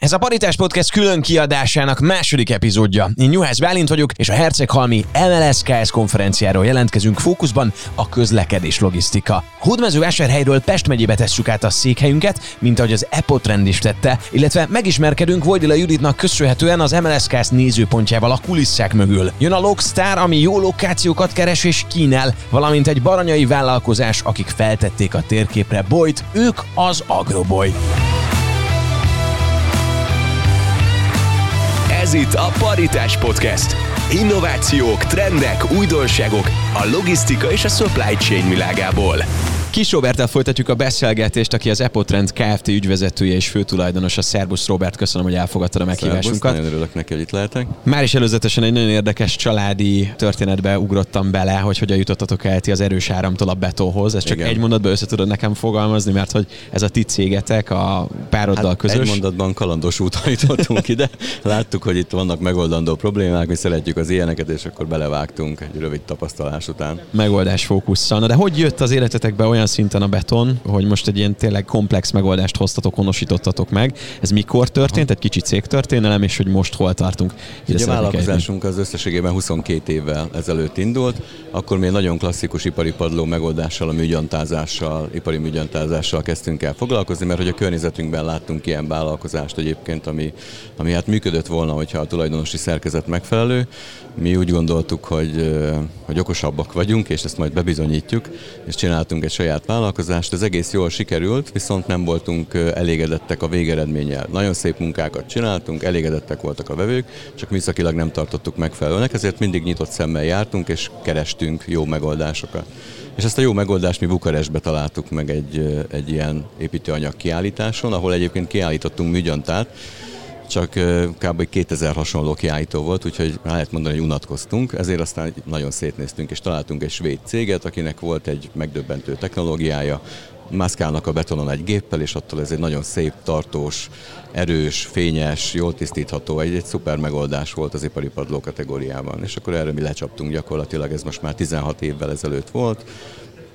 Ez a Paritás Podcast külön kiadásának második epizódja. Én Juhász Bálint vagyok, és a Herceghalmi MLSKS konferenciáról jelentkezünk fókuszban a közlekedés logisztika. Hódmezővásárhelyről Pest megyébe tesszük át a székhelyünket, mint ahogy az Epotrend is tette, illetve megismerkedünk Vojdila Juditnak köszönhetően az MLSKS nézőpontjával a kulisszák mögül. Jön a Logstar, ami jó lokációkat keres és kínál, valamint egy baranyai vállalkozás, akik feltették a térképre Boyt, ők az Agroboy. Ez itt a Paritás Podcast. Innovációk, trendek, újdonságok a logisztika és a supply chain világából. Kis Roberttel folytatjuk a beszélgetést, aki az Epotrend Kft. ügyvezetője és főtulajdonosa. Szerbusz Robert, köszönöm, hogy elfogadtad a meghívásunkat. nagyon örülök neki, hogy itt lehetek. Már is előzetesen egy nagyon érdekes családi történetbe ugrottam bele, hogy hogyan jutottatok el ti az erős áramtól a betonhoz. Ez csak Igen. egy mondatban össze tudod nekem fogalmazni, mert hogy ez a ti cégetek a pároddal hát közös. Egy mondatban kalandos úton jutottunk ide. Láttuk, hogy itt vannak megoldandó problémák, mi szeretjük az ilyeneket, és akkor belevágtunk egy rövid tapasztalás után. Megoldás fókusszal. Na de hogy jött az életetekbe olyan olyan szinten a beton, hogy most egy ilyen tényleg komplex megoldást hoztatok, honosítottatok meg. Ez mikor történt? Egy kicsit cégtörténelem, és hogy most hol tartunk? Ugye a vállalkozásunk az összességében 22 évvel ezelőtt indult, akkor még nagyon klasszikus ipari padló megoldással, a műgyantázással, ipari műgyantázással kezdtünk el foglalkozni, mert hogy a környezetünkben láttunk ilyen vállalkozást egyébként, ami, ami hát működött volna, hogyha a tulajdonosi szerkezet megfelelő. Mi úgy gondoltuk, hogy, hogy okosabbak vagyunk, és ezt majd bebizonyítjuk, és csináltunk egy saját saját vállalkozást, ez egész jól sikerült, viszont nem voltunk elégedettek a végeredménnyel. Nagyon szép munkákat csináltunk, elégedettek voltak a vevők, csak műszakilag nem tartottuk megfelelőnek, ezért mindig nyitott szemmel jártunk, és kerestünk jó megoldásokat. És ezt a jó megoldást mi Bukarestbe találtuk meg egy, egy ilyen építőanyag kiállításon, ahol egyébként kiállítottunk műgyantát, csak kb. 2000 hasonló kiállító volt, úgyhogy lehet mondani, hogy unatkoztunk, ezért aztán nagyon szétnéztünk, és találtunk egy svéd céget, akinek volt egy megdöbbentő technológiája, mászkálnak a betonon egy géppel, és attól ez egy nagyon szép, tartós, erős, fényes, jól tisztítható, egy, egy szuper megoldás volt az ipari padló kategóriában. És akkor erre mi lecsaptunk gyakorlatilag, ez most már 16 évvel ezelőtt volt.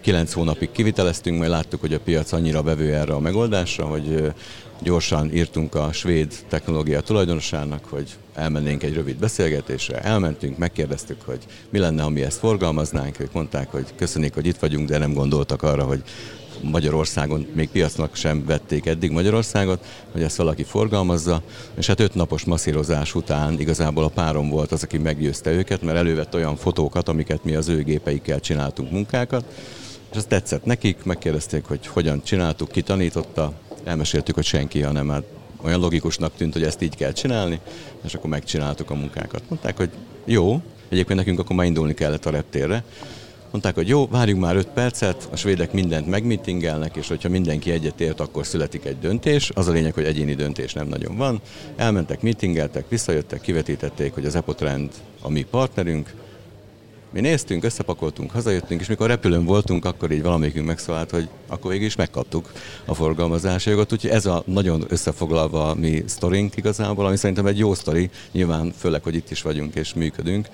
9 hónapig kiviteleztünk, majd láttuk, hogy a piac annyira bevő erre a megoldásra, hogy gyorsan írtunk a svéd technológia tulajdonosának, hogy elmennénk egy rövid beszélgetésre. Elmentünk, megkérdeztük, hogy mi lenne, ha mi ezt forgalmaznánk. Ők mondták, hogy köszönik, hogy itt vagyunk, de nem gondoltak arra, hogy Magyarországon, még piacnak sem vették eddig Magyarországot, hogy ezt valaki forgalmazza, és hát öt napos masszírozás után igazából a párom volt az, aki meggyőzte őket, mert elővett olyan fotókat, amiket mi az ő gépeikkel csináltunk munkákat, és ez tetszett nekik, megkérdezték, hogy hogyan csináltuk, ki tanította, elmeséltük, hogy senki, hanem hát olyan logikusnak tűnt, hogy ezt így kell csinálni, és akkor megcsináltuk a munkákat. Mondták, hogy jó, egyébként nekünk akkor már indulni kellett a reptérre, Mondták, hogy jó, várjunk már 5 percet, a svédek mindent megmitingelnek, és hogyha mindenki egyetért, akkor születik egy döntés. Az a lényeg, hogy egyéni döntés nem nagyon van. Elmentek, mitingeltek, visszajöttek, kivetítették, hogy az Epotrend a mi partnerünk, mi néztünk, összepakoltunk, hazajöttünk, és mikor repülőn voltunk, akkor így valamelyikünk megszólalt, hogy akkor végül is megkaptuk a forgalmazási jogot, úgyhogy ez a nagyon összefoglalva a mi sztorink igazából, ami szerintem egy jó sztori, nyilván főleg, hogy itt is vagyunk és működünk,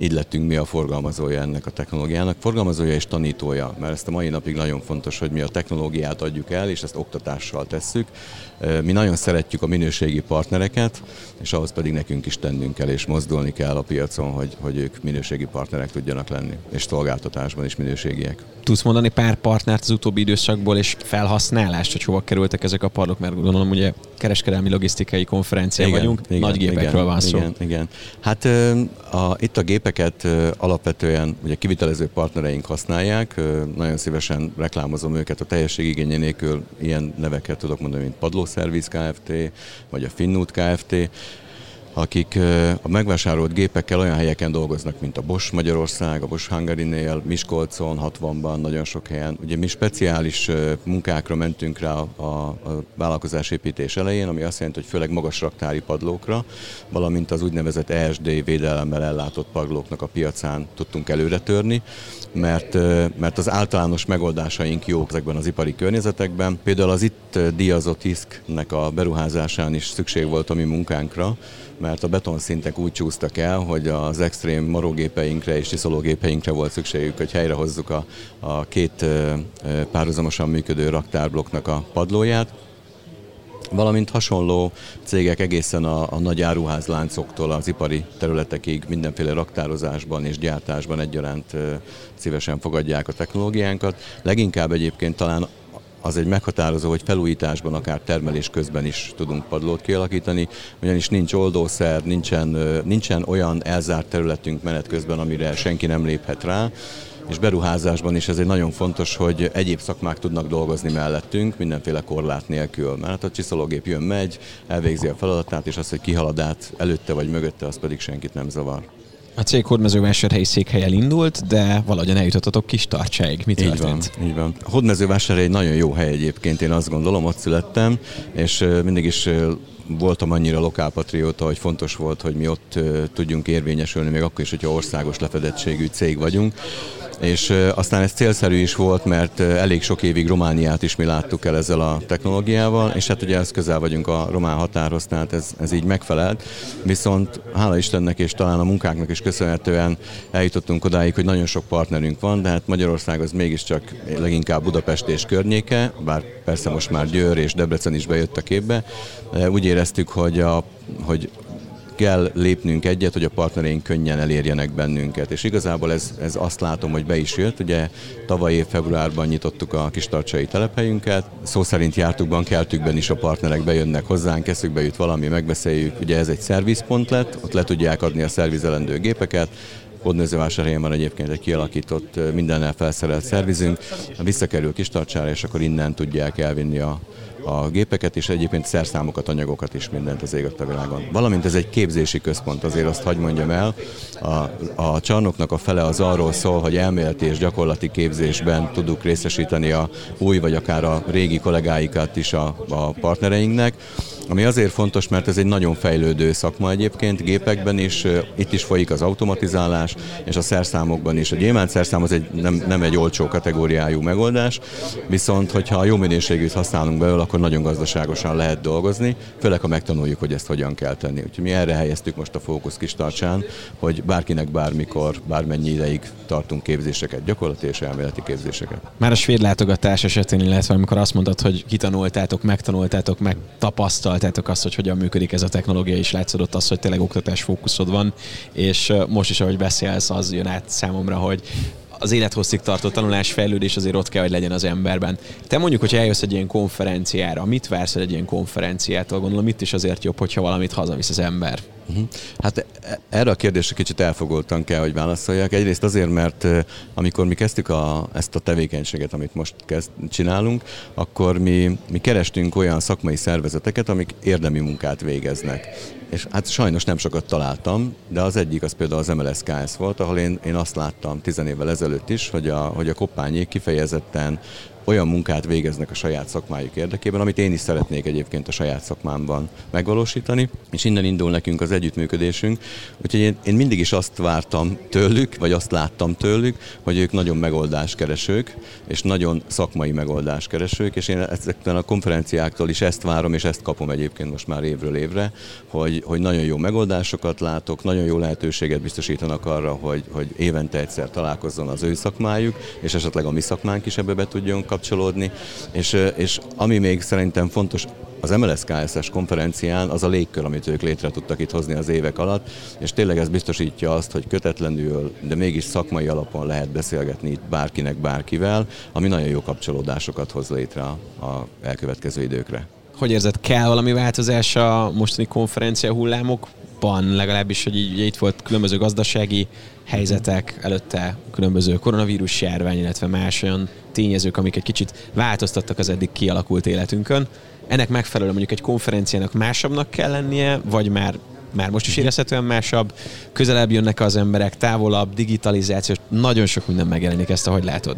így lettünk mi a forgalmazója ennek a technológiának. Forgalmazója és tanítója, mert ezt a mai napig nagyon fontos, hogy mi a technológiát adjuk el, és ezt oktatással tesszük. Mi nagyon szeretjük a minőségi partnereket, és ahhoz pedig nekünk is tennünk kell, és mozdulni kell a piacon, hogy, hogy ők minőségi partnerek tudjanak lenni, és szolgáltatásban is minőségiek. Tudsz mondani pár partnert az utóbbi időszakból, és felhasználást, hogy hova kerültek ezek a padlók, mert gondolom ugye kereskedelmi logisztikai konferencia igen, vagyunk, igen, nagy gépekről igen, van szó. Igen, igen. Hát a, itt a gépeket alapvetően ugye kivitelező partnereink használják, nagyon szívesen reklámozom őket a teljességigényé nélkül, ilyen neveket tudok mondani, mint Padlószerviz Kft. vagy a Finnút Kft akik a megvásárolt gépekkel olyan helyeken dolgoznak, mint a Bosch Magyarország, a Bosch Hungary-nél, Miskolcon, 60-ban, nagyon sok helyen. Ugye mi speciális munkákra mentünk rá a, a vállalkozásépítés elején, ami azt jelenti, hogy főleg magas raktári padlókra, valamint az úgynevezett ESD védelemmel ellátott padlóknak a piacán tudtunk előre törni, mert, mert az általános megoldásaink jók ezekben az ipari környezetekben. Például az itt díjazott iszknek a beruházásán is szükség volt a mi munkánkra, mert a betonszintek úgy csúsztak el, hogy az extrém marógépeinkre és tiszológépeinkre volt szükségük, hogy helyrehozzuk a, a két párhuzamosan működő raktárblokknak a padlóját, valamint hasonló cégek egészen a, a nagy áruházláncoktól az ipari területekig mindenféle raktározásban és gyártásban egyaránt szívesen fogadják a technológiánkat. Leginkább egyébként talán az egy meghatározó, hogy felújításban, akár termelés közben is tudunk padlót kialakítani, ugyanis nincs oldószer, nincsen, nincsen olyan elzárt területünk menet közben, amire senki nem léphet rá, és beruházásban is ez egy nagyon fontos, hogy egyéb szakmák tudnak dolgozni mellettünk, mindenféle korlát nélkül. Mert a csiszológép jön, megy, elvégzi a feladatát, és az, hogy kihalad át előtte vagy mögötte, az pedig senkit nem zavar. A cég Hódmezővásárhelyi székhelyel indult, de valahogyan eljutottatok kis tartsáig. Mit így van, így van. Hódmezővásárhely egy nagyon jó hely egyébként, én azt gondolom, ott születtem, és mindig is voltam annyira lokálpatrióta, hogy fontos volt, hogy mi ott tudjunk érvényesülni, még akkor is, hogyha országos lefedettségű cég vagyunk és aztán ez célszerű is volt, mert elég sok évig Romániát is mi láttuk el ezzel a technológiával, és hát ugye ez közel vagyunk a román határhoz, tehát ez, ez így megfelelt. Viszont hála Istennek és talán a munkáknak is köszönhetően eljutottunk odáig, hogy nagyon sok partnerünk van, de hát Magyarország az mégiscsak leginkább Budapest és környéke, bár persze most már Győr és Debrecen is bejött a képbe. Úgy éreztük, hogy, a, hogy kell lépnünk egyet, hogy a partnereink könnyen elérjenek bennünket. És igazából ez, ez azt látom, hogy be is jött. Ugye tavaly év februárban nyitottuk a kistarcsai telephelyünket. Szó szerint jártuk bankeltükben is a partnerek bejönnek hozzánk, eszükbe jut valami, megbeszéljük. Ugye ez egy szervizpont lett, ott le tudják adni a szervizelendő gépeket, Hódmezővásárhelyen van egyébként egy kialakított, mindennel felszerelt szervizünk, visszakerül Kistarcsára, és akkor innen tudják elvinni a, a gépeket, és egyébként szerszámokat, anyagokat is mindent az ég a világon. Valamint ez egy képzési központ, azért azt hagy mondjam el. A, a csarnoknak a fele az arról szól, hogy elméleti és gyakorlati képzésben tudjuk részesíteni a új vagy akár a régi kollégáikat is a, a partnereinknek ami azért fontos, mert ez egy nagyon fejlődő szakma egyébként, gépekben is, itt is folyik az automatizálás, és a szerszámokban is. A gyémánt szerszám az egy, nem, nem egy olcsó kategóriájú megoldás, viszont hogyha jó minőségűt használunk belőle, akkor nagyon gazdaságosan lehet dolgozni, főleg ha megtanuljuk, hogy ezt hogyan kell tenni. Úgyhogy mi erre helyeztük most a fókusz kis tartsán, hogy bárkinek bármikor, bármennyi ideig tartunk képzéseket, gyakorlati és elméleti képzéseket. Már a svéd látogatás esetén, illetve amikor azt mondtad, hogy kitanultátok, megtanultátok, megtapasztaltátok, tapasztaltátok azt, hogy hogyan működik ez a technológia, és látszódott az, hogy tényleg oktatás fókuszod van, és most is, ahogy beszélsz, az jön át számomra, hogy az élethosszig tartó tanulás, fejlődés azért ott kell, hogy legyen az emberben. Te mondjuk, hogy eljössz egy ilyen konferenciára, mit vársz egy ilyen konferenciától? Gondolom itt is azért jobb, hogyha valamit hazavisz az ember. Uh-huh. Hát e, erre a kérdésre kicsit elfogoltan kell, hogy válaszoljak. Egyrészt azért, mert amikor mi kezdtük a, ezt a tevékenységet, amit most kezd, csinálunk, akkor mi, mi kerestünk olyan szakmai szervezeteket, amik érdemi munkát végeznek. És hát sajnos nem sokat találtam, de az egyik az például az MLSKS volt, ahol én, én azt láttam tizen évvel ezelőtt is, hogy a, hogy a koppányék kifejezetten olyan munkát végeznek a saját szakmájuk érdekében, amit én is szeretnék egyébként a saját szakmámban megvalósítani, és innen indul nekünk az együttműködésünk. Úgyhogy én, én mindig is azt vártam tőlük, vagy azt láttam tőlük, hogy ők nagyon megoldáskeresők, és nagyon szakmai megoldáskeresők, és én ezekben a konferenciáktól is ezt várom, és ezt kapom egyébként most már évről évre, hogy, hogy nagyon jó megoldásokat látok, nagyon jó lehetőséget biztosítanak arra, hogy, hogy évente egyszer találkozzon az ő szakmájuk, és esetleg a mi szakmánk is ebbe be tudjon kapcsolni kapcsolódni, és, és ami még szerintem fontos, az MLS KSS konferencián az a légkör, amit ők létre tudtak itt hozni az évek alatt, és tényleg ez biztosítja azt, hogy kötetlenül, de mégis szakmai alapon lehet beszélgetni itt bárkinek, bárkivel, ami nagyon jó kapcsolódásokat hoz létre a, elkövetkező időkre. Hogy érzed, kell valami változás a mostani konferencia hullámokban, legalábbis, hogy így, itt volt különböző gazdasági helyzetek, előtte különböző koronavírus járvány, illetve más olyan tényezők, amik egy kicsit változtattak az eddig kialakult életünkön. Ennek megfelelően mondjuk egy konferenciának másabbnak kell lennie, vagy már már most is érezhetően másabb, közelebb jönnek az emberek, távolabb, digitalizáció, nagyon sok minden megjelenik ezt, ahogy látod.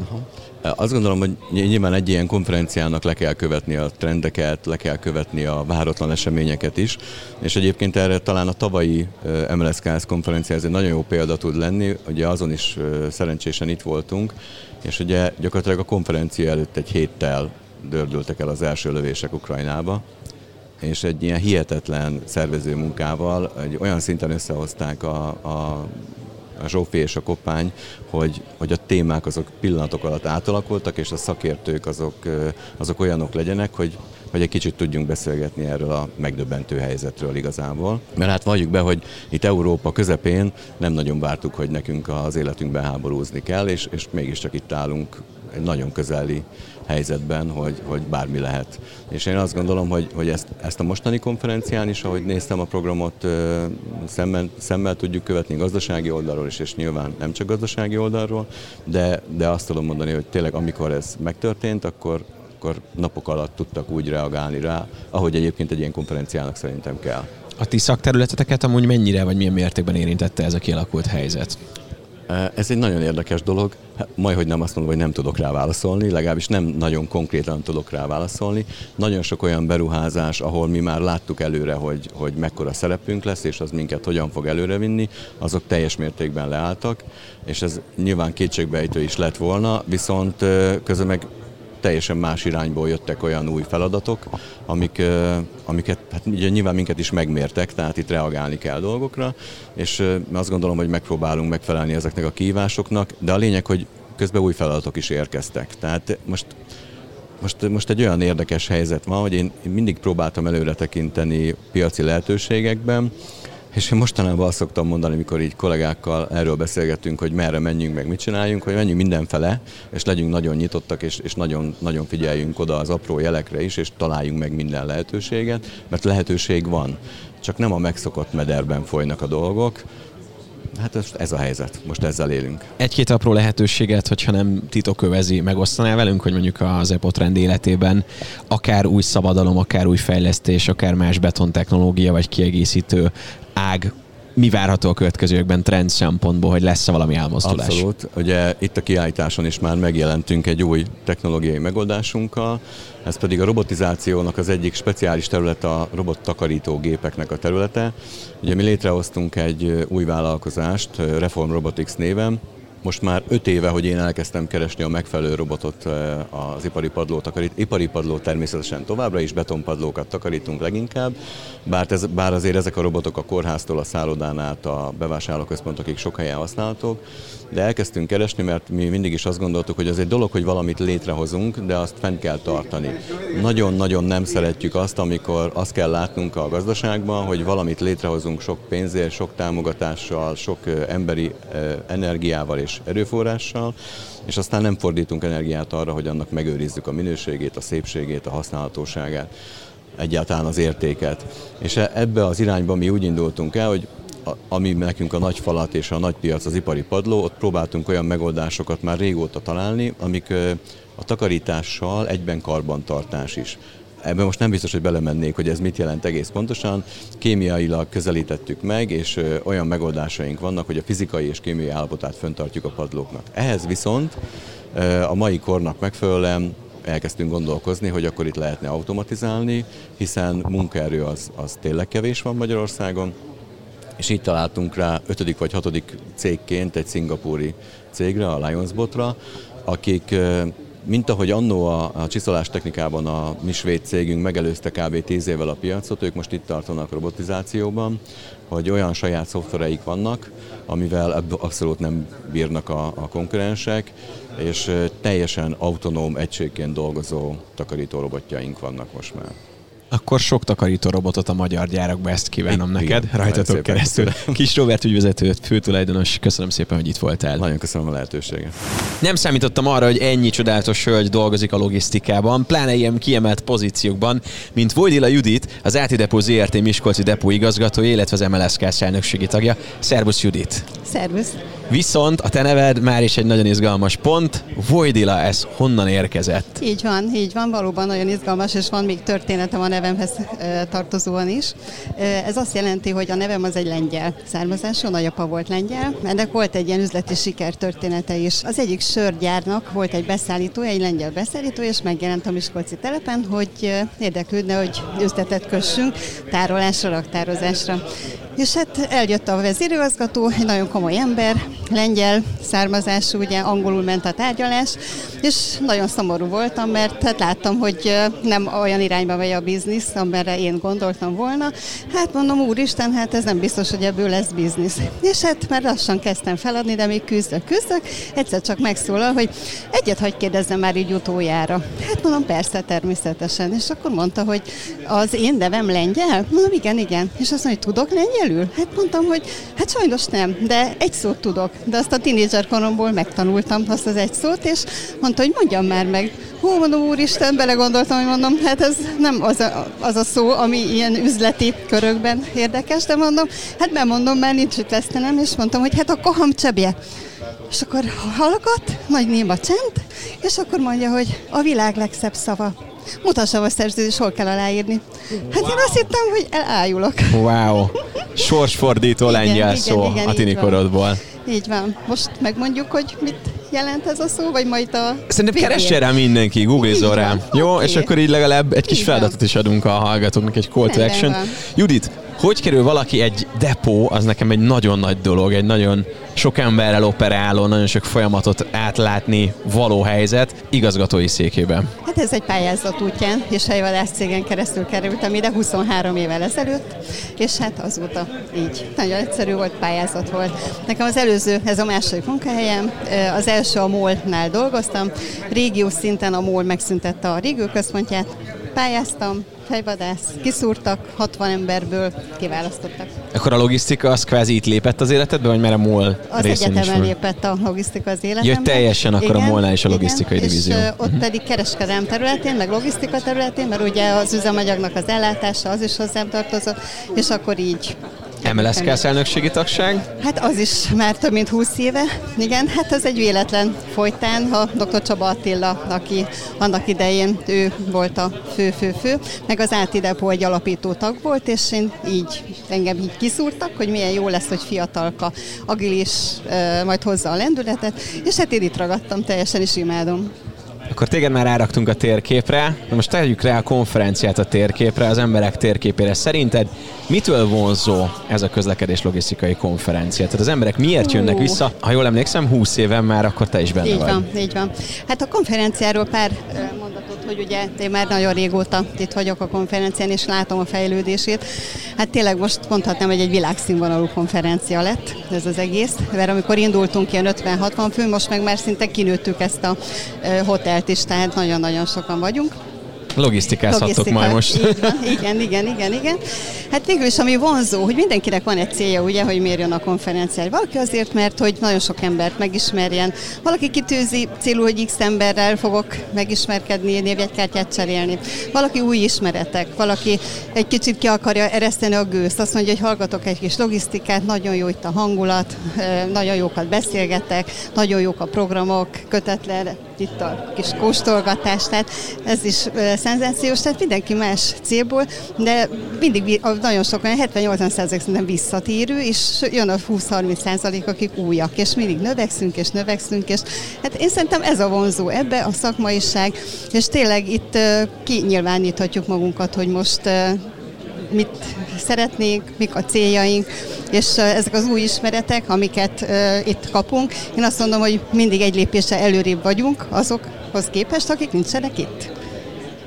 Azt gondolom, hogy nyilván egy ilyen konferenciának le kell követni a trendeket, le kell követni a váratlan eseményeket is, és egyébként erre talán a tavalyi MLSKS konferencia ez egy nagyon jó példa tud lenni, ugye azon is szerencsésen itt voltunk, és ugye gyakorlatilag a konferencia előtt egy héttel dördültek el az első lövések Ukrajnába, és egy ilyen hihetetlen szervező munkával egy olyan szinten összehozták a, a a Zsófi és a Kopány, hogy, hogy a témák azok pillanatok alatt átalakultak, és a szakértők azok, azok olyanok legyenek, hogy hogy egy kicsit tudjunk beszélgetni erről a megdöbbentő helyzetről igazából. Mert hát valljuk be, hogy itt Európa közepén nem nagyon vártuk, hogy nekünk az életünkben háborúzni kell, és, és mégiscsak itt állunk egy nagyon közeli helyzetben, hogy, hogy bármi lehet. És én azt gondolom, hogy, hogy ezt, ezt a mostani konferencián is, ahogy néztem a programot, szemmel, szemmel tudjuk követni gazdasági oldalról is, és nyilván nem csak gazdasági oldalról, de, de azt tudom mondani, hogy tényleg amikor ez megtörtént, akkor, akkor napok alatt tudtak úgy reagálni rá, ahogy egyébként egy ilyen konferenciának szerintem kell. A ti szakterületeteket amúgy mennyire vagy milyen mértékben érintette ez a kialakult helyzet? Ez egy nagyon érdekes dolog. Hát, majd, hogy nem azt mondom, hogy nem tudok rá válaszolni, legalábbis nem nagyon konkrétan tudok rá válaszolni. Nagyon sok olyan beruházás, ahol mi már láttuk előre, hogy, hogy mekkora szerepünk lesz, és az minket hogyan fog előrevinni, azok teljes mértékben leálltak, és ez nyilván kétségbejtő is lett volna, viszont közben meg teljesen más irányból jöttek olyan új feladatok, amik, amiket hát nyilván minket is megmértek, tehát itt reagálni kell dolgokra, és azt gondolom, hogy megpróbálunk megfelelni ezeknek a kihívásoknak, de a lényeg, hogy közben új feladatok is érkeztek. Tehát most most, most egy olyan érdekes helyzet van, hogy én mindig próbáltam előre tekinteni piaci lehetőségekben, és én mostanában azt szoktam mondani, amikor így kollégákkal erről beszélgetünk, hogy merre menjünk, meg mit csináljunk, hogy menjünk mindenfele, és legyünk nagyon nyitottak, és, és nagyon, nagyon figyeljünk oda az apró jelekre is, és találjunk meg minden lehetőséget, mert lehetőség van. Csak nem a megszokott mederben folynak a dolgok, Hát ez, ez a helyzet, most ezzel élünk. Egy-két apró lehetőséget, hogyha nem titokövezi, megosztanál velünk, hogy mondjuk az Epotrend életében akár új szabadalom, akár új fejlesztés, akár más betontechnológia vagy kiegészítő ág mi várható a következőkben trend szempontból, hogy lesz-e valami elmozdulás? Abszolút. Ugye itt a kiállításon is már megjelentünk egy új technológiai megoldásunkkal, ez pedig a robotizációnak az egyik speciális terület a robottakarító gépeknek a területe. Ugye mi létrehoztunk egy új vállalkozást, Reform Robotics néven, most már öt éve, hogy én elkezdtem keresni a megfelelő robotot eh, az ipari padló takarít. Ipari padló természetesen továbbra is, betonpadlókat takarítunk leginkább, bár, ez, bár azért ezek a robotok a kórháztól a szállodán át a bevásárlóközpontokig sok helyen használhatók, de elkezdtünk keresni, mert mi mindig is azt gondoltuk, hogy az egy dolog, hogy valamit létrehozunk, de azt fent kell tartani. Nagyon-nagyon nem szeretjük azt, amikor azt kell látnunk a gazdaságban, hogy valamit létrehozunk sok pénzért, sok támogatással, sok emberi energiával és erőforrással, és aztán nem fordítunk energiát arra, hogy annak megőrizzük a minőségét, a szépségét, a használhatóságát egyáltalán az értéket. És e, ebbe az irányba mi úgy indultunk el, hogy ami nekünk a nagy falat és a nagy piac, az ipari padló, ott próbáltunk olyan megoldásokat már régóta találni, amik a takarítással egyben karbantartás is. Ebben most nem biztos, hogy belemennék, hogy ez mit jelent egész pontosan. Kémiailag közelítettük meg, és olyan megoldásaink vannak, hogy a fizikai és kémiai állapotát föntartjuk a padlóknak. Ehhez viszont a mai kornak megfelelően elkezdtünk gondolkozni, hogy akkor itt lehetne automatizálni, hiszen munkaerő az, az tényleg kevés van Magyarországon, és így találtunk rá ötödik vagy hatodik cégként egy szingapúri cégre, a Lionsbotra, akik mint ahogy annó a, a csiszolás technikában a mi svéd cégünk megelőzte kb. 10 évvel a piacot, ők most itt tartanak robotizációban, hogy olyan saját szoftvereik vannak, amivel abszolút nem bírnak a, a konkurensek, és teljesen autonóm egységként dolgozó takarító robotjaink vannak most már. Akkor sok takarító robotot a magyar gyárakba, ezt kívánom Igen, neked, rajtatok keresztül. Köszönöm. Kis Robert ügyvezető, főtulajdonos, köszönöm szépen, hogy itt voltál. Nagyon köszönöm a lehetőséget. Nem számítottam arra, hogy ennyi csodálatos hölgy dolgozik a logisztikában, pláne ilyen kiemelt pozíciókban, mint Vojdila Judit, az AT Depot ZRT Miskolci depó igazgatója, illetve az MLSK elnökségi tagja. Szervusz Judit! Szervusz! Viszont a te neved már is egy nagyon izgalmas pont. Vojdila, ez honnan érkezett? Így van, így van, valóban nagyon izgalmas, és van még történetem a nevemhez tartozóan is. Ez azt jelenti, hogy a nevem az egy lengyel származású, nagyapa volt lengyel. Ennek volt egy ilyen üzleti sikertörténete is. Az egyik sörgyárnak volt egy beszállító, egy lengyel beszállító, és megjelent a Miskolci telepen, hogy érdeklődne, hogy üzletet kössünk tárolásra, raktározásra. És hát eljött a vezérigazgató, egy nagyon komoly ember, lengyel származású, ugye angolul ment a tárgyalás, és nagyon szomorú voltam, mert hát láttam, hogy nem olyan irányba megy a biznisz, amire én gondoltam volna. Hát mondom, úristen, hát ez nem biztos, hogy ebből lesz biznisz. És hát már lassan kezdtem feladni, de még küzdök, küzdök. Egyszer csak megszólal, hogy egyet hagy kérdezzem már így utoljára. Hát mondom, persze, természetesen. És akkor mondta, hogy az én nevem lengyel? Mondom, igen, igen. És azt mondja, hogy tudok lengyelül? Hát mondtam, hogy hát sajnos nem, de egy szót tudok. De azt a tinédzser koromból megtanultam azt az egy szót, és mondta, hogy mondjam már meg. Hú, mondom, úristen, belegondoltam, hogy mondom, hát ez nem az az a szó, ami ilyen üzleti körökben érdekes, de mondom, hát bemondom, mert nincs itt vesztenem, és mondtam, hogy hát akkor hamcsebje. És akkor hallgat, nagy néma csend, és akkor mondja, hogy a világ legszebb szava. Mutassa a szerződés, hol kell aláírni. Hát wow. én azt hittem, hogy elájulok. Wow. Sorsfordító lengyel szó igen, a tini korodból. Így van. Most megmondjuk, hogy mit jelent ez a szó, vagy majd a... Szerintem keresse rá mindenki, googlizol rá. Jó, okay. és akkor így legalább egy kis így feladatot is adunk a hallgatóknak, egy call to action. Judit, hogy kerül valaki egy depó, az nekem egy nagyon nagy dolog, egy nagyon sok emberrel operáló, nagyon sok folyamatot átlátni való helyzet igazgatói székében. Hát ez egy pályázat útján, és helyvadász cégen keresztül kerültem ide 23 évvel ezelőtt, és hát azóta így. Nagyon egyszerű volt, pályázat volt. Nekem az előző, ez a második munkahelyem, az első a MOL-nál dolgoztam, régiós szinten a MOL megszüntette a régió központját, pályáztam, fejvadász, kiszúrtak, 60 emberből kiválasztottak. Akkor a logisztika az kvázi itt lépett az életedbe, vagy már a MOL Az egyetemen lépett a logisztika az életembe. Jött teljesen akkor igen, a MOL-nál is a logisztikai igen, divízió. És ott uh-huh. pedig kereskedelem területén, meg logisztika területén, mert ugye az üzemanyagnak az ellátása az is hozzám tartozott, és akkor így MLSK elnökségi tagság? Hát az is már több mint 20 éve. Igen, hát ez egy véletlen folytán. A dr. Csaba Attila, aki annak idején ő volt a fő-fő-fő, meg az Átidepó egy alapító tag volt, és én így, engem így kiszúrtak, hogy milyen jó lesz, hogy fiatalka, agilis, majd hozza a lendületet, és hát én itt ragadtam, teljesen is imádom. Akkor téged már ráraktunk a térképre, de most tegyük rá a konferenciát a térképre, az emberek térképére. Szerinted mitől vonzó ez a közlekedés logisztikai konferencia? Tehát az emberek miért jönnek vissza? Ha jól emlékszem, 20 éven már akkor te is benne így vagy. Van, így van. Hát a konferenciáról pár mondatot, hogy ugye én már nagyon régóta itt vagyok a konferencián, és látom a fejlődését. Hát tényleg most mondhatnám, hogy egy világszínvonalú konferencia lett ez az egész, mert amikor indultunk ilyen 50-60 fő, most meg már szinte kinőttük ezt a hotelt is, tehát nagyon-nagyon sokan vagyunk. Logisztikázhatok Logisztika, majd most. Igen, igen, igen, igen. Hát végül is, ami vonzó, hogy mindenkinek van egy célja, ugye, hogy miért jön a konferenciára. Valaki azért, mert hogy nagyon sok embert megismerjen. Valaki kitűzi célul, hogy X emberrel fogok megismerkedni, névjegykártyát cserélni. Valaki új ismeretek, valaki egy kicsit ki akarja ereszteni a gőzt. Azt mondja, hogy hallgatok egy kis logisztikát, nagyon jó itt a hangulat, nagyon jókat beszélgetek, nagyon jók a programok, kötetlen, itt a kis kóstolgatás, tehát ez is szenzációs, tehát mindenki más célból, de mindig nagyon sok, 70-80 százalék szerintem visszatérő, és jön a 20-30 százalék, akik újak, és mindig növekszünk, és növekszünk, és hát én szerintem ez a vonzó ebbe, a szakmaiság, és tényleg itt kinyilváníthatjuk magunkat, hogy most mit szeretnénk, mik a céljaink, és ezek az új ismeretek, amiket itt kapunk, én azt mondom, hogy mindig egy lépéssel előrébb vagyunk azokhoz képest, akik nincsenek itt.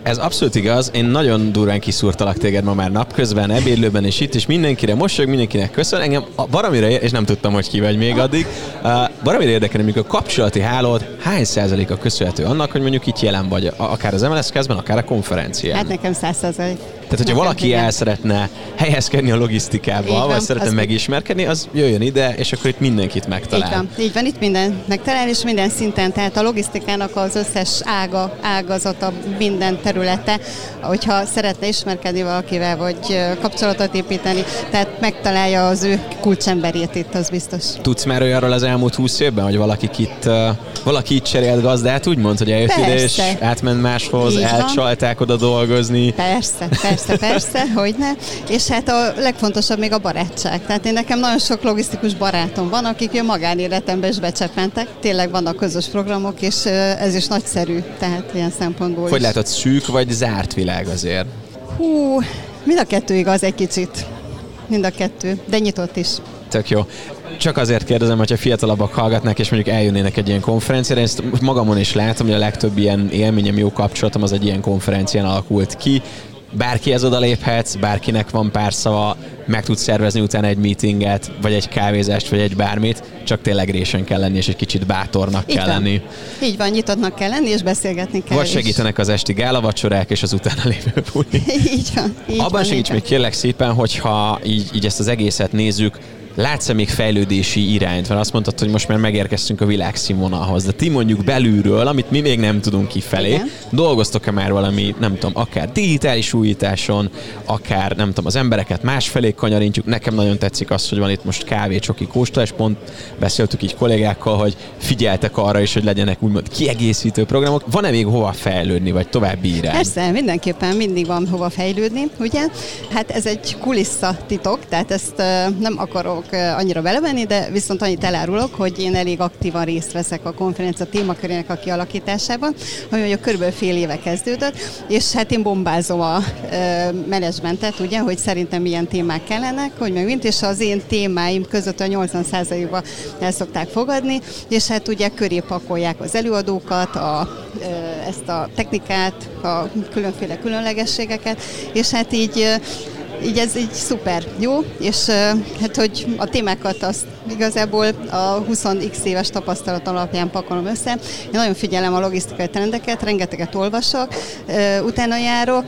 Ez abszolút igaz. Én nagyon durván kiszúrtalak téged ma már napközben, ebédlőben és itt, és mindenkire mosolyog, mindenkinek köszön. Engem valamire, és nem tudtam, hogy ki vagy még addig, uh, valamire érdekel, hogy a kapcsolati hálód hány százaléka köszönhető annak, hogy mondjuk itt jelen vagy, akár az MLS kezben, akár a konferencián? Hát nekem száz százalék. Tehát, hogyha valaki el szeretne helyezkedni a logisztikába, így vagy van, szeretne az megismerkedni, az jöjjön ide, és akkor itt mindenkit megtalál. Így van, így van itt minden megtalál, és minden szinten, tehát a logisztikának az összes ága, ágazata, minden területe, hogyha szeretne ismerkedni valakivel, vagy kapcsolatot építeni, tehát megtalálja az ő kulcsemberét itt, az biztos. Tudsz már olyanról az elmúlt húsz évben, hogy valaki itt, valaki itt cserélt gazdát, úgymond, hogy eljött ide, és átment máshoz, elcsalták oda dolgozni. Persze, persze Persze, persze, hogy ne. És hát a legfontosabb még a barátság. Tehát én nekem nagyon sok logisztikus barátom van, akik a magánéletembe is becsepentek. Tényleg vannak közös programok, és ez is nagyszerű, tehát ilyen szempontból Hogy is. látod, szűk vagy zárt világ azért? Hú, mind a kettő igaz egy kicsit. mind a kettő, de nyitott is. Tök jó. Csak azért kérdezem, hogyha fiatalabbak hallgatnak, és mondjuk eljönnének egy ilyen konferenciára, ezt magamon is látom, hogy a legtöbb ilyen élményem, jó kapcsolatom az egy ilyen konferencián alakult ki bárkihez oda léphetsz, bárkinek van pár szava, meg tudsz szervezni utána egy meetinget, vagy egy kávézást, vagy egy bármit, csak tényleg résen kell lenni, és egy kicsit bátornak Így kell van. lenni. Így van, nyitottnak kell lenni, és beszélgetni kell. Vagy segítenek az esti gálavacsorák, és az utána lévő buli. így van. Így Abban van, segíts még kérlek szépen, hogyha így, így ezt az egészet nézzük, látsz-e még fejlődési irányt? Mert azt mondtad, hogy most már megérkeztünk a világszínvonalhoz, de ti mondjuk belülről, amit mi még nem tudunk kifelé, Igen. dolgoztok-e már valami, nem tudom, akár digitális újításon, akár nem tudom, az embereket másfelé kanyarintjuk. Nekem nagyon tetszik az, hogy van itt most kávé, csoki kóstolás, pont beszéltük így kollégákkal, hogy figyeltek arra is, hogy legyenek úgymond kiegészítő programok. Van-e még hova fejlődni, vagy további irány? Persze, mindenképpen mindig van hova fejlődni, ugye? Hát ez egy kulissza titok, tehát ezt nem akarok akarok annyira belemenni, de viszont annyit elárulok, hogy én elég aktívan részt veszek a konferencia témakörének a kialakításában, ami mondjuk körülbelül fél éve kezdődött, és hát én bombázom a menedzsmentet, ugye, hogy szerintem milyen témák kellenek, hogy meg mint, és az én témáim között a 80%-ban el szokták fogadni, és hát ugye köré pakolják az előadókat, a, ezt a technikát, a különféle különlegességeket, és hát így így ez így szuper, jó, és hát hogy a témákat azt igazából a 20x éves tapasztalat alapján pakolom össze. Én nagyon figyelem a logisztikai trendeket, rengeteget olvasok, utána járok,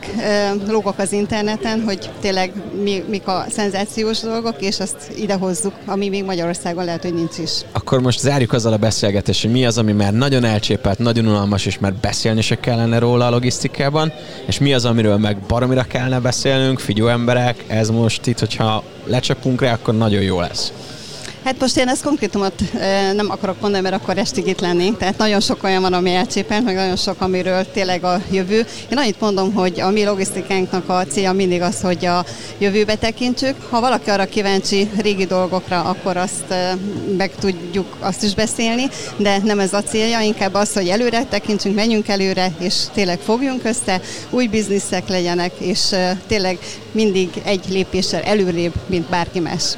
lógok az interneten, hogy tényleg mi, mik a szenzációs dolgok, és azt ide hozzuk, ami még Magyarországon lehet, hogy nincs is. Akkor most zárjuk azzal a beszélgetést, hogy mi az, ami már nagyon elcsépelt, nagyon unalmas, és már beszélni se kellene róla a logisztikában, és mi az, amiről meg baromira kellene beszélnünk, figyelő emberek, ez most itt, hogyha lecsapunk rá, akkor nagyon jó lesz. Hát most én ezt konkrétumot nem akarok mondani, mert akkor estig itt lennénk. Tehát nagyon sok olyan van, ami elcsépelt, meg nagyon sok, amiről tényleg a jövő. Én annyit mondom, hogy a mi logisztikánknak a célja mindig az, hogy a jövőbe tekintsük. Ha valaki arra kíváncsi régi dolgokra, akkor azt meg tudjuk azt is beszélni, de nem ez a célja, inkább az, hogy előre tekintsünk, menjünk előre, és tényleg fogjunk össze, új bizniszek legyenek, és tényleg mindig egy lépéssel előrébb, mint bárki más.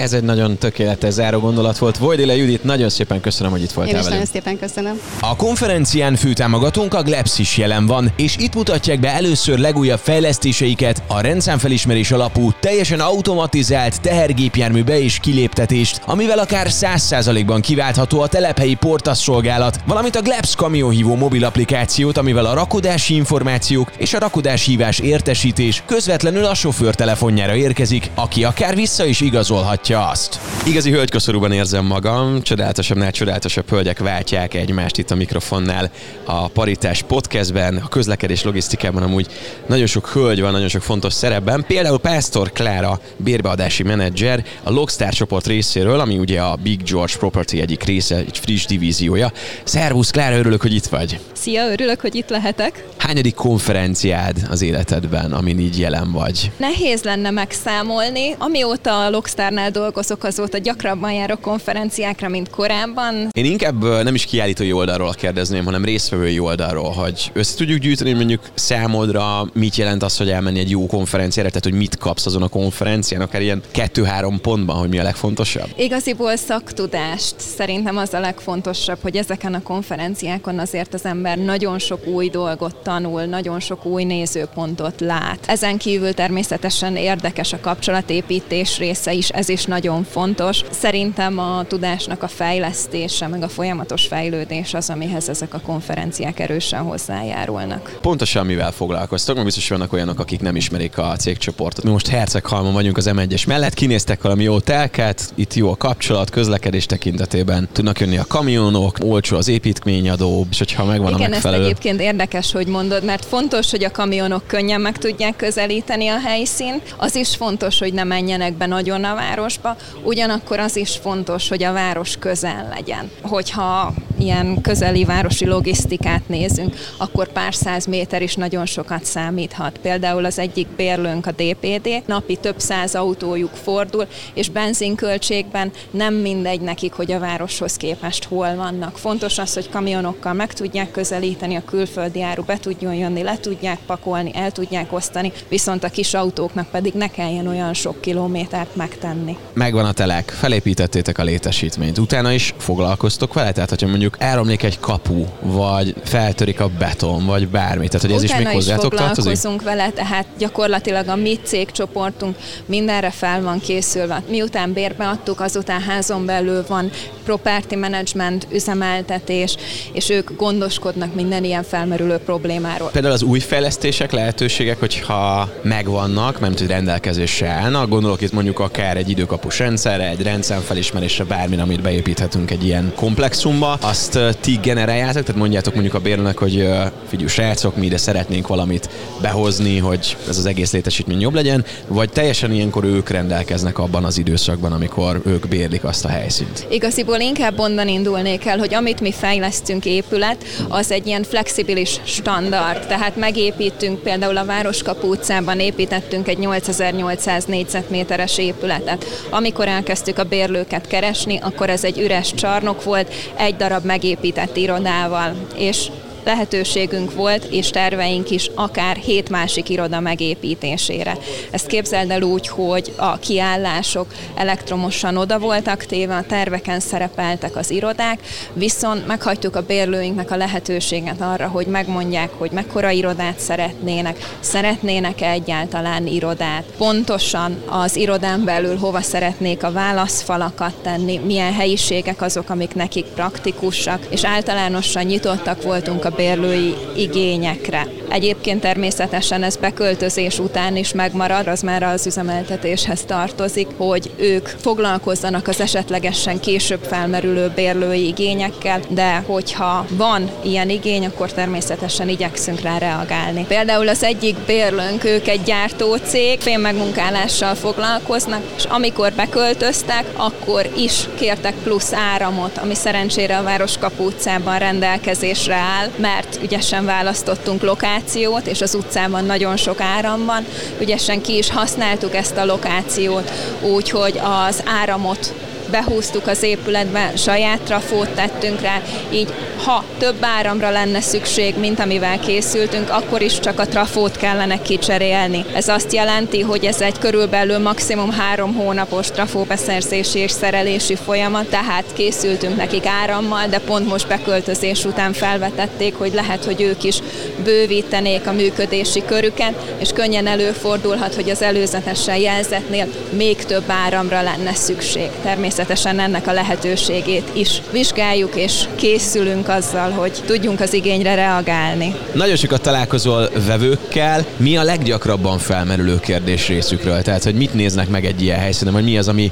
Ez egy nagyon tökéletes záró gondolat volt. Vojdile Judit, nagyon szépen köszönöm, hogy itt voltál Én is velünk. nagyon szépen köszönöm. A konferencián főtámogatónk a Glebs is jelen van, és itt mutatják be először legújabb fejlesztéseiket, a rendszámfelismerés alapú, teljesen automatizált tehergépjármű be- és kiléptetést, amivel akár 100%-ban kiváltható a telephelyi portasz szolgálat, valamint a Glebs kamionhívó mobil applikációt, amivel a rakodási információk és a rakodás hívás értesítés közvetlenül a sofőr telefonjára érkezik, aki akár vissza is igazolhatja mutatja azt. Igazi hölgykoszorúban érzem magam, csodálatosabbnál csodálatosabb hölgyek váltják egymást itt a mikrofonnál a Paritás podcastben, a közlekedés logisztikában amúgy nagyon sok hölgy van, nagyon sok fontos szerepben. Például Pásztor Klára, bérbeadási menedzser, a Logstar csoport részéről, ami ugye a Big George Property egyik része, egy friss divíziója. Szervusz Klára, örülök, hogy itt vagy. Szia, örülök, hogy itt lehetek. Hányadik konferenciád az életedben, amin így jelen vagy? Nehéz lenne megszámolni. Amióta a Logstarnál dolgozok, azóta gyakrabban járok konferenciákra, mint korábban. Én inkább nem is kiállítói oldalról kérdezném, hanem résztvevői oldalról, hogy össze tudjuk gyűjteni mondjuk számodra, mit jelent az, hogy elmenni egy jó konferenciára, tehát hogy mit kapsz azon a konferencián, akár ilyen kettő-három pontban, hogy mi a legfontosabb? Igaziból szaktudást szerintem az a legfontosabb, hogy ezeken a konferenciákon azért az ember nagyon sok új dolgot tanul, nagyon sok új nézőpontot lát. Ezen kívül természetesen érdekes a kapcsolatépítés része is, ez is nagyon fontos. Szerintem a tudásnak a fejlesztése, meg a folyamatos fejlődés az, amihez ezek a konferenciák erősen hozzájárulnak. Pontosan mivel foglalkoztok? Mert biztos vannak olyanok, akik nem ismerik a cégcsoportot. Mi most Herceghalmon vagyunk az M1-es mellett, kinéztek valami jó telket, itt jó a kapcsolat, közlekedés tekintetében. Tudnak jönni a kamionok, olcsó az építményadó, és hogyha megvan Igen, a megfelelő... ezt egyébként érdekes, hogy mondod, mert fontos, hogy a kamionok könnyen meg tudják közelíteni a helyszínt. Az is fontos, hogy ne menjenek be nagyon a városba, ugyanakkor az is fontos, hogy a város közel legyen. Hogyha ilyen közeli városi logisztikát nézünk, akkor pár száz méter is nagyon sokat számíthat. Például az egyik bérlőnk a DPD, napi több száz autójuk fordul, és benzinköltségben nem mindegy nekik, hogy a városhoz képest hol vannak. Fontos az, hogy kamionokkal meg tudják közelíteni a külföldi áru, be tudjon jönni, le tudják pakolni, el tudják osztani, viszont a kis autóknak pedig ne kelljen olyan sok kilométert megtenni. Megvan a telek, felépítettétek a létesítményt, utána is foglalkoztok vele? Tehát, hogyha mondjuk elromlik egy kapu, vagy feltörik a beton, vagy bármi, tehát hogy ez utána is még hozzátok tartozik? foglalkozunk vele, tehát gyakorlatilag a mi cégcsoportunk mindenre fel van készülve. Miután bérbe adtuk, azután házon belül van property management, üzemeltetés, és ők gondoskodnak minden ilyen felmerülő problémáról. Például az új fejlesztések, lehetőségek, hogyha megvannak, nem tud rendelkezésre állnak, gondolok itt mondjuk akár egy időkapus rendszerre, egy rendszerfelismerésre, bármi, amit beépíthetünk egy ilyen komplexumba, azt ti generáljátok, tehát mondjátok mondjuk a bérlőnek, hogy figyelj, srácok, mi ide szeretnénk valamit behozni, hogy ez az egész létesítmény jobb legyen, vagy teljesen ilyenkor ők rendelkeznek abban az időszakban, amikor ők bérlik azt a helyszínt. Igaziból inkább onnan indulnék el, hogy amit mi fejlesztünk épület, az egy ilyen flexibilis standard, tehát megépítünk például a Városkapu utcában építettünk egy 8800 négyzetméteres épületet. Amikor elkezdtük a bérlőket keresni, akkor ez egy üres csarnok volt, egy darab megépített irodával, és lehetőségünk volt, és terveink is akár hét másik iroda megépítésére. Ezt képzeld el úgy, hogy a kiállások elektromosan oda voltak téve, a terveken szerepeltek az irodák, viszont meghagytuk a bérlőinknek a lehetőséget arra, hogy megmondják, hogy mekkora irodát szeretnének, szeretnének-e egyáltalán irodát, pontosan az irodán belül hova szeretnék a válaszfalakat tenni, milyen helyiségek azok, amik nekik praktikusak, és általánosan nyitottak voltunk a bérlői igényekre. Egyébként természetesen ez beköltözés után is megmarad, az már az üzemeltetéshez tartozik, hogy ők foglalkozzanak az esetlegesen később felmerülő bérlői igényekkel, de hogyha van ilyen igény, akkor természetesen igyekszünk rá reagálni. Például az egyik bérlőnk, ők egy gyártócég, fémmegmunkálással foglalkoznak, és amikor beköltöztek, akkor is kértek plusz áramot, ami szerencsére a Városkapu utcában rendelkezésre áll, mert ügyesen választottunk lokációt, és az utcában nagyon sok áram van, ügyesen ki is használtuk ezt a lokációt, úgyhogy az áramot behúztuk az épületbe, saját trafót tettünk rá, így ha több áramra lenne szükség, mint amivel készültünk, akkor is csak a trafót kellene kicserélni. Ez azt jelenti, hogy ez egy körülbelül maximum három hónapos trafóbeszerzési és szerelési folyamat, tehát készültünk nekik árammal, de pont most beköltözés után felvetették, hogy lehet, hogy ők is bővítenék a működési körüket, és könnyen előfordulhat, hogy az előzetesen jelzetnél még több áramra lenne szükség. Természetesen természetesen ennek a lehetőségét is vizsgáljuk, és készülünk azzal, hogy tudjunk az igényre reagálni. Nagyon sokat találkozol vevőkkel. Mi a leggyakrabban felmerülő kérdés részükről? Tehát, hogy mit néznek meg egy ilyen helyszínen, vagy mi az, ami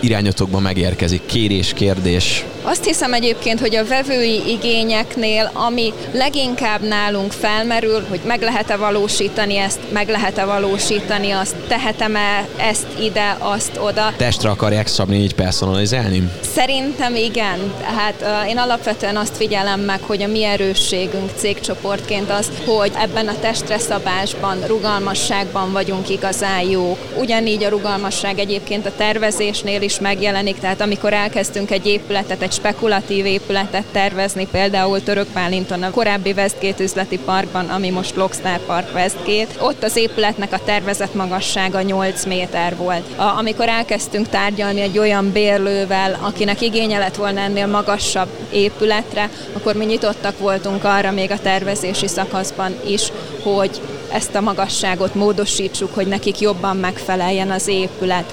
irányotokban megérkezik? Kérés, kérdés? Azt hiszem egyébként, hogy a vevői igényeknél, ami leginkább nálunk felmerül, hogy meg lehet-e valósítani ezt, meg lehet-e valósítani azt, tehetem-e ezt ide, azt oda. Testre akarják szabni, így personalizálni? Szerintem igen. Hát én alapvetően azt figyelem meg, hogy a mi erősségünk cégcsoportként az, hogy ebben a testre szabásban, rugalmasságban vagyunk igazán jók. Ugyanígy a rugalmasság egyébként a tervezésnél is megjelenik, tehát amikor elkezdtünk egy épületet, egy spekulatív épületet tervezni, például Török Pálinton a korábbi Westgate üzleti parkban, ami most Lockstar Park Westgate. Ott az épületnek a tervezett magassága 8 méter volt. A, amikor elkezdtünk tárgyalni egy olyan bérlővel, akinek igénye lett volna ennél magasabb épületre, akkor mi nyitottak voltunk arra még a tervezési szakaszban is, hogy ezt a magasságot módosítsuk, hogy nekik jobban megfeleljen az épület.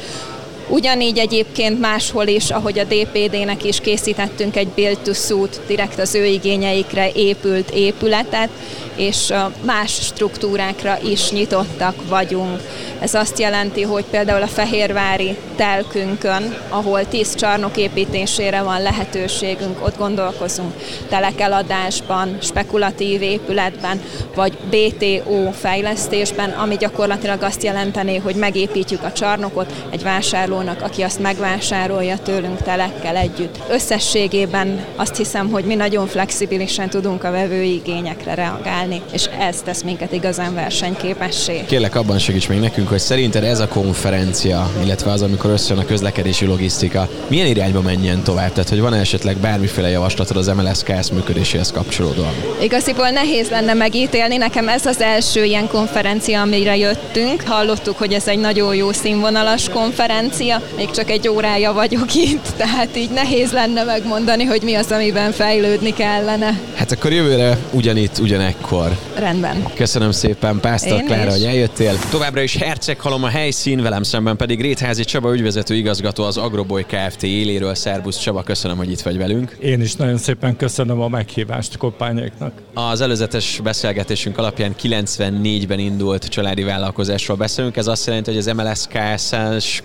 Ugyanígy egyébként máshol is, ahogy a DPD-nek is készítettünk egy Build to Suit, direkt az ő igényeikre épült épületet, és más struktúrákra is nyitottak vagyunk. Ez azt jelenti, hogy például a Fehérvári telkünkön, ahol 10 csarnok építésére van lehetőségünk, ott gondolkozunk telekeladásban, spekulatív épületben, vagy BTO fejlesztésben, ami gyakorlatilag azt jelenteni, hogy megépítjük a csarnokot, egy vásárló vásárlónak, aki azt megvásárolja tőlünk telekkel együtt. Összességében azt hiszem, hogy mi nagyon flexibilisen tudunk a vevői igényekre reagálni, és ez tesz minket igazán versenyképessé. Kérlek, abban segíts még nekünk, hogy szerinted ez a konferencia, illetve az, amikor összejön a közlekedési logisztika, milyen irányba menjen tovább? Tehát, hogy van esetleg bármiféle javaslatod az MLSKS működéséhez kapcsolódóan? Igaziból nehéz lenne megítélni, nekem ez az első ilyen konferencia, amire jöttünk. Hallottuk, hogy ez egy nagyon jó színvonalas konferencia, még csak egy órája vagyok itt, tehát így nehéz lenne megmondani, hogy mi az, amiben fejlődni kellene. Hát akkor jövőre ugyanitt, ugyanekkor. Rendben. Köszönöm szépen, Pásztor Klára, hogy eljöttél. Továbbra is Herceghalom a helyszín, velem szemben pedig Rétházi Csaba ügyvezető igazgató az Agroboy Kft. éléről. Szerbusz Csaba, köszönöm, hogy itt vagy velünk. Én is nagyon szépen köszönöm a meghívást Koppányéknak. Az előzetes beszélgetésünk alapján 94-ben indult családi vállalkozásról beszélünk. Ez azt jelenti, hogy az MLSK-es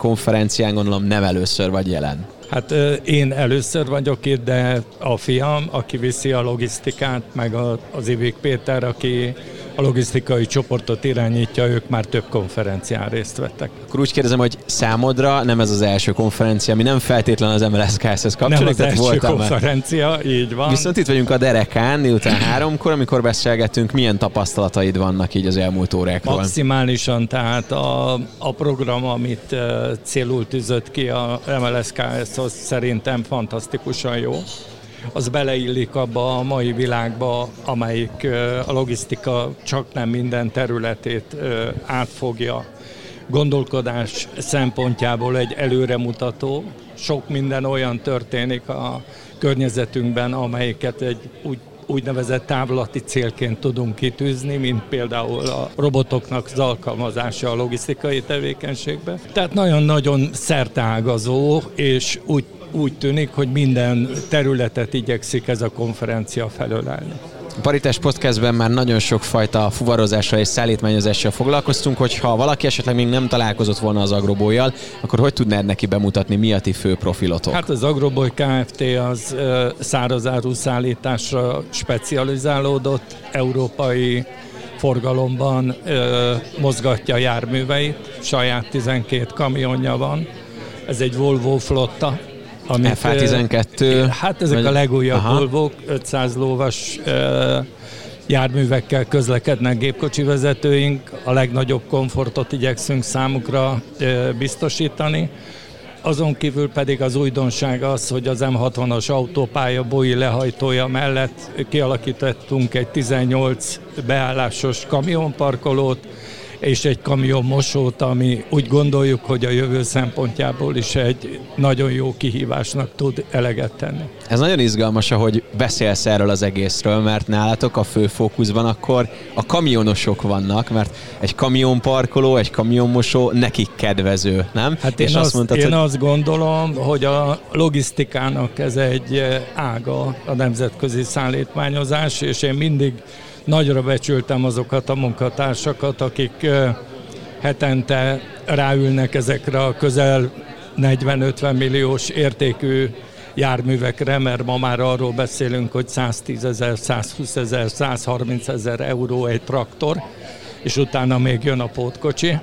konferencián gondolom nem először vagy jelen. Hát én először vagyok itt, de a fiam, aki viszi a logisztikát, meg az Ivik Péter, aki a logisztikai csoportot irányítja, ők már több konferencián részt vettek. Akkor úgy kérdezem, hogy számodra nem ez az első konferencia, ami nem feltétlen az MLSK-hez kapcsolódik. Nem az első konferencia, már. így van. Viszont itt vagyunk a derekán, miután háromkor, amikor beszélgetünk, milyen tapasztalataid vannak így az elmúlt órákról? Maximálisan, tehát a, a program, amit célul tűzött ki a MLSK-hez, az szerintem fantasztikusan jó az beleillik abba a mai világba, amelyik a logisztika csak nem minden területét átfogja. Gondolkodás szempontjából egy előremutató, sok minden olyan történik a környezetünkben, amelyiket egy úgy úgynevezett távlati célként tudunk kitűzni, mint például a robotoknak az alkalmazása a logisztikai tevékenységbe. Tehát nagyon-nagyon szertágazó, és úgy úgy tűnik, hogy minden területet igyekszik ez a konferencia felölelni. A Paritás Podcastben már nagyon sok fajta fuvarozással és szállítmányozással foglalkoztunk, hogyha valaki esetleg még nem találkozott volna az Agrobójjal, akkor hogy tudnád neki bemutatni, mi a ti fő profilotok? Hát az Agroboy Kft. az szárazáru szállításra specializálódott, európai forgalomban ö, mozgatja járműveit, saját 12 kamionja van, ez egy Volvo flotta, amit, FH12? Hát ezek vagy, a legújabb aha. Volvo, 500 lóvas járművekkel közlekednek gépkocsi vezetőink, a legnagyobb komfortot igyekszünk számukra biztosítani. Azon kívül pedig az újdonság az, hogy az M60-as autópálya bói lehajtója mellett kialakítottunk egy 18 beállásos kamionparkolót, és egy kamion mosót, ami úgy gondoljuk, hogy a jövő szempontjából is egy nagyon jó kihívásnak tud eleget tenni. Ez nagyon izgalmas, ahogy beszélsz erről az egészről, mert nálatok a fő fókuszban akkor a kamionosok vannak, mert egy kamionparkoló, egy kamionmosó nekik kedvező, nem? Hát én, és azt, azt, mondtad, én hogy... azt gondolom, hogy a logisztikának ez egy ága a nemzetközi szállítmányozás, és én mindig Nagyra becsültem azokat a munkatársakat, akik hetente ráülnek ezekre a közel 40-50 milliós értékű járművekre, mert ma már arról beszélünk, hogy 110 ezer, 120 ezer, 130 ezer euró egy traktor, és utána még jön a pótkocsi.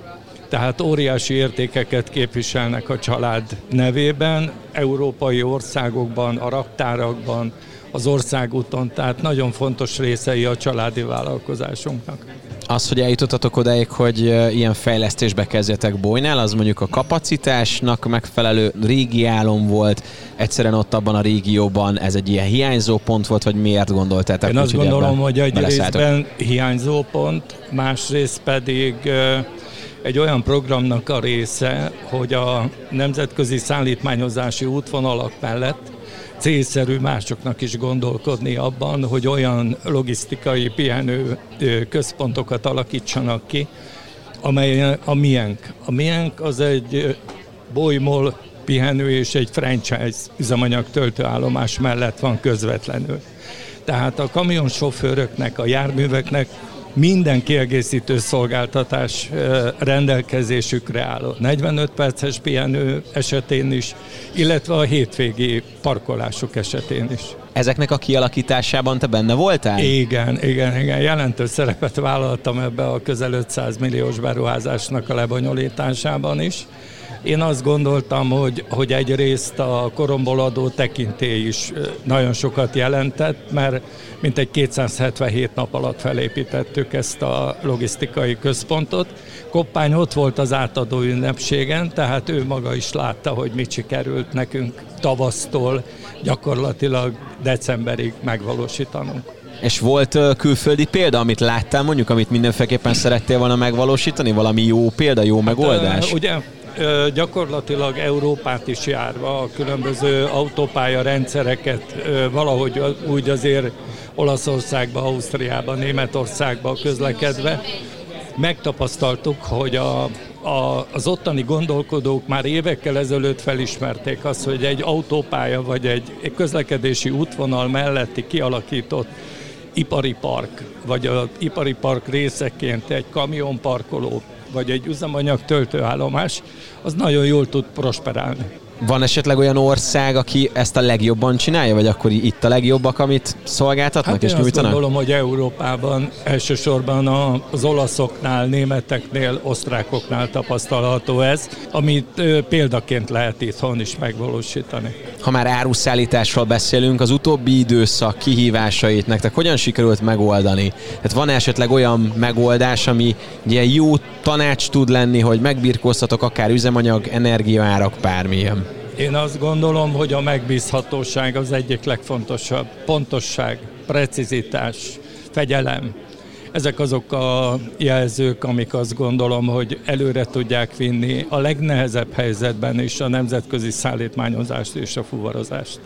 Tehát óriási értékeket képviselnek a család nevében, európai országokban, a raktárakban, az országúton, tehát nagyon fontos részei a családi vállalkozásunknak. Az, hogy eljutottatok odáig, hogy ilyen fejlesztésbe kezdjetek bolynál, az mondjuk a kapacitásnak megfelelő régi álom volt, egyszerűen ott abban a régióban ez egy ilyen hiányzó pont volt, vagy miért gondoltátok? Én azt gondolom, hogy egy részben hiányzó pont, másrészt pedig egy olyan programnak a része, hogy a nemzetközi szállítmányozási útvonalak mellett célszerű másoknak is gondolkodni abban, hogy olyan logisztikai pihenő központokat alakítsanak ki, amely a miénk. A miénk az egy bolymol pihenő és egy franchise üzemanyag töltőállomás mellett van közvetlenül. Tehát a kamionsofőröknek, a járműveknek minden kiegészítő szolgáltatás rendelkezésükre áll. 45 perces pihenő esetén is, illetve a hétvégi parkolások esetén is. Ezeknek a kialakításában te benne voltál? Igen, igen, igen. Jelentős szerepet vállaltam ebbe a közel 500 milliós beruházásnak a lebonyolításában is Én azt gondoltam, hogy, hogy egyrészt a koromból adó tekintély is nagyon sokat jelentett, mert mintegy 277 nap alatt felépítettük ezt a logisztikai központot. Koppány ott volt az átadó ünnepségen, tehát ő maga is látta, hogy mit sikerült nekünk tavasztól gyakorlatilag decemberig megvalósítanunk. És volt külföldi példa, amit láttál mondjuk, amit mindenféleképpen szerettél volna megvalósítani? Valami jó példa, jó megoldás? Hát, ugye gyakorlatilag Európát is járva, a különböző autópálya rendszereket valahogy úgy azért Olaszországba, Ausztriába, Németországba közlekedve. Megtapasztaltuk, hogy a, a, az ottani gondolkodók már évekkel ezelőtt felismerték azt, hogy egy autópálya vagy egy, egy közlekedési útvonal melletti kialakított ipari park, vagy az ipari park részeként egy kamionparkoló, vagy egy üzemanyag töltőállomás, az nagyon jól tud prosperálni. Van esetleg olyan ország, aki ezt a legjobban csinálja, vagy akkor itt a legjobbak, amit szolgáltatnak hát és nyújtanak? Azt gondolom, hogy Európában elsősorban az olaszoknál, németeknél, osztrákoknál tapasztalható ez, amit példaként lehet itthon is megvalósítani. Ha már áruszállításról beszélünk, az utóbbi időszak kihívásait nektek hogyan sikerült megoldani? Tehát van esetleg olyan megoldás, ami ilyen jó tanács tud lenni, hogy megbirkóztatok akár üzemanyag, energiaárak, bármilyen? Én azt gondolom, hogy a megbízhatóság az egyik legfontosabb. Pontosság, precizitás, fegyelem. Ezek azok a jelzők, amik azt gondolom, hogy előre tudják vinni a legnehezebb helyzetben is a nemzetközi szállítmányozást és a fuvarozást.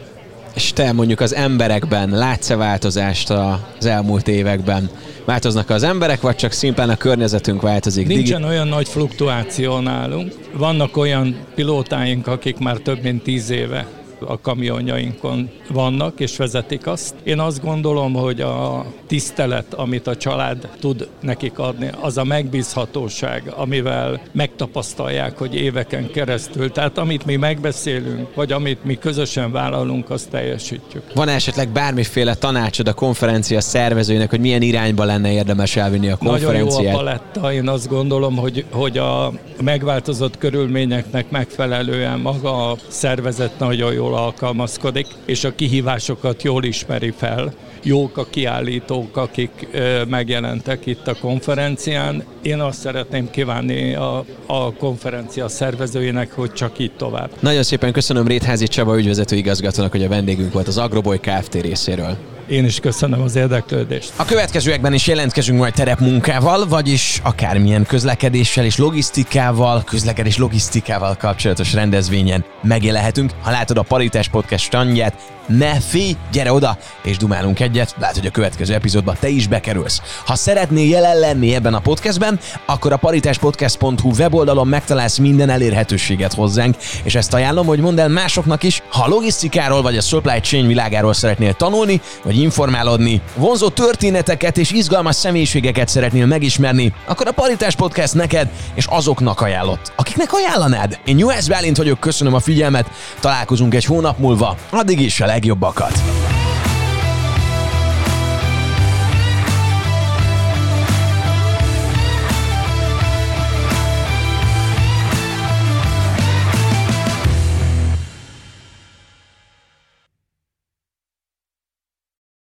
És te mondjuk az emberekben látsz-e változást az elmúlt években? Változnak az emberek, vagy csak szimplán a környezetünk változik? Nincsen Digi- olyan nagy fluktuáció nálunk. Vannak olyan pilótáink, akik már több mint tíz éve a kamionjainkon vannak és vezetik azt. Én azt gondolom, hogy a tisztelet, amit a család tud nekik adni, az a megbízhatóság, amivel megtapasztalják, hogy éveken keresztül, tehát amit mi megbeszélünk, vagy amit mi közösen vállalunk, azt teljesítjük. Van esetleg bármiféle tanácsod a konferencia szervezőinek, hogy milyen irányba lenne érdemes elvinni a konferenciát? Nagyon jó a paletta, én azt gondolom, hogy, hogy a megváltozott körülményeknek megfelelően maga a szervezet nagyon jól alkalmazkodik, és a kihívásokat jól ismeri fel. Jók a kiállítók, akik megjelentek itt a konferencián. Én azt szeretném kívánni a, a konferencia szervezőjének, hogy csak így tovább. Nagyon szépen köszönöm Rétházi Csaba ügyvezető igazgatónak, hogy a vendégünk volt az Agroboy Kft. részéről. Én is köszönöm az érdeklődést. A következőekben is jelentkezünk majd terepmunkával, vagyis akármilyen közlekedéssel és logisztikával, közlekedés logisztikával kapcsolatos rendezvényen megjelenhetünk. Ha látod a Paritás Podcast standját, ne félj, gyere oda, és dumálunk egyet, lehet, hogy a következő epizódban te is bekerülsz. Ha szeretnél jelen lenni ebben a podcastben, akkor a paritáspodcast.hu weboldalon megtalálsz minden elérhetőséget hozzánk, és ezt ajánlom, hogy mondd el másoknak is, ha a logisztikáról vagy a supply chain világáról szeretnél tanulni, vagy informálódni, vonzó történeteket és izgalmas személyiségeket szeretnél megismerni, akkor a Paritás Podcast neked és azoknak ajánlott, akiknek ajánlanád. Én Juhász Bálint vagyok, köszönöm a figyelmet, találkozunk egy hónap múlva, addig is a legjobbakat!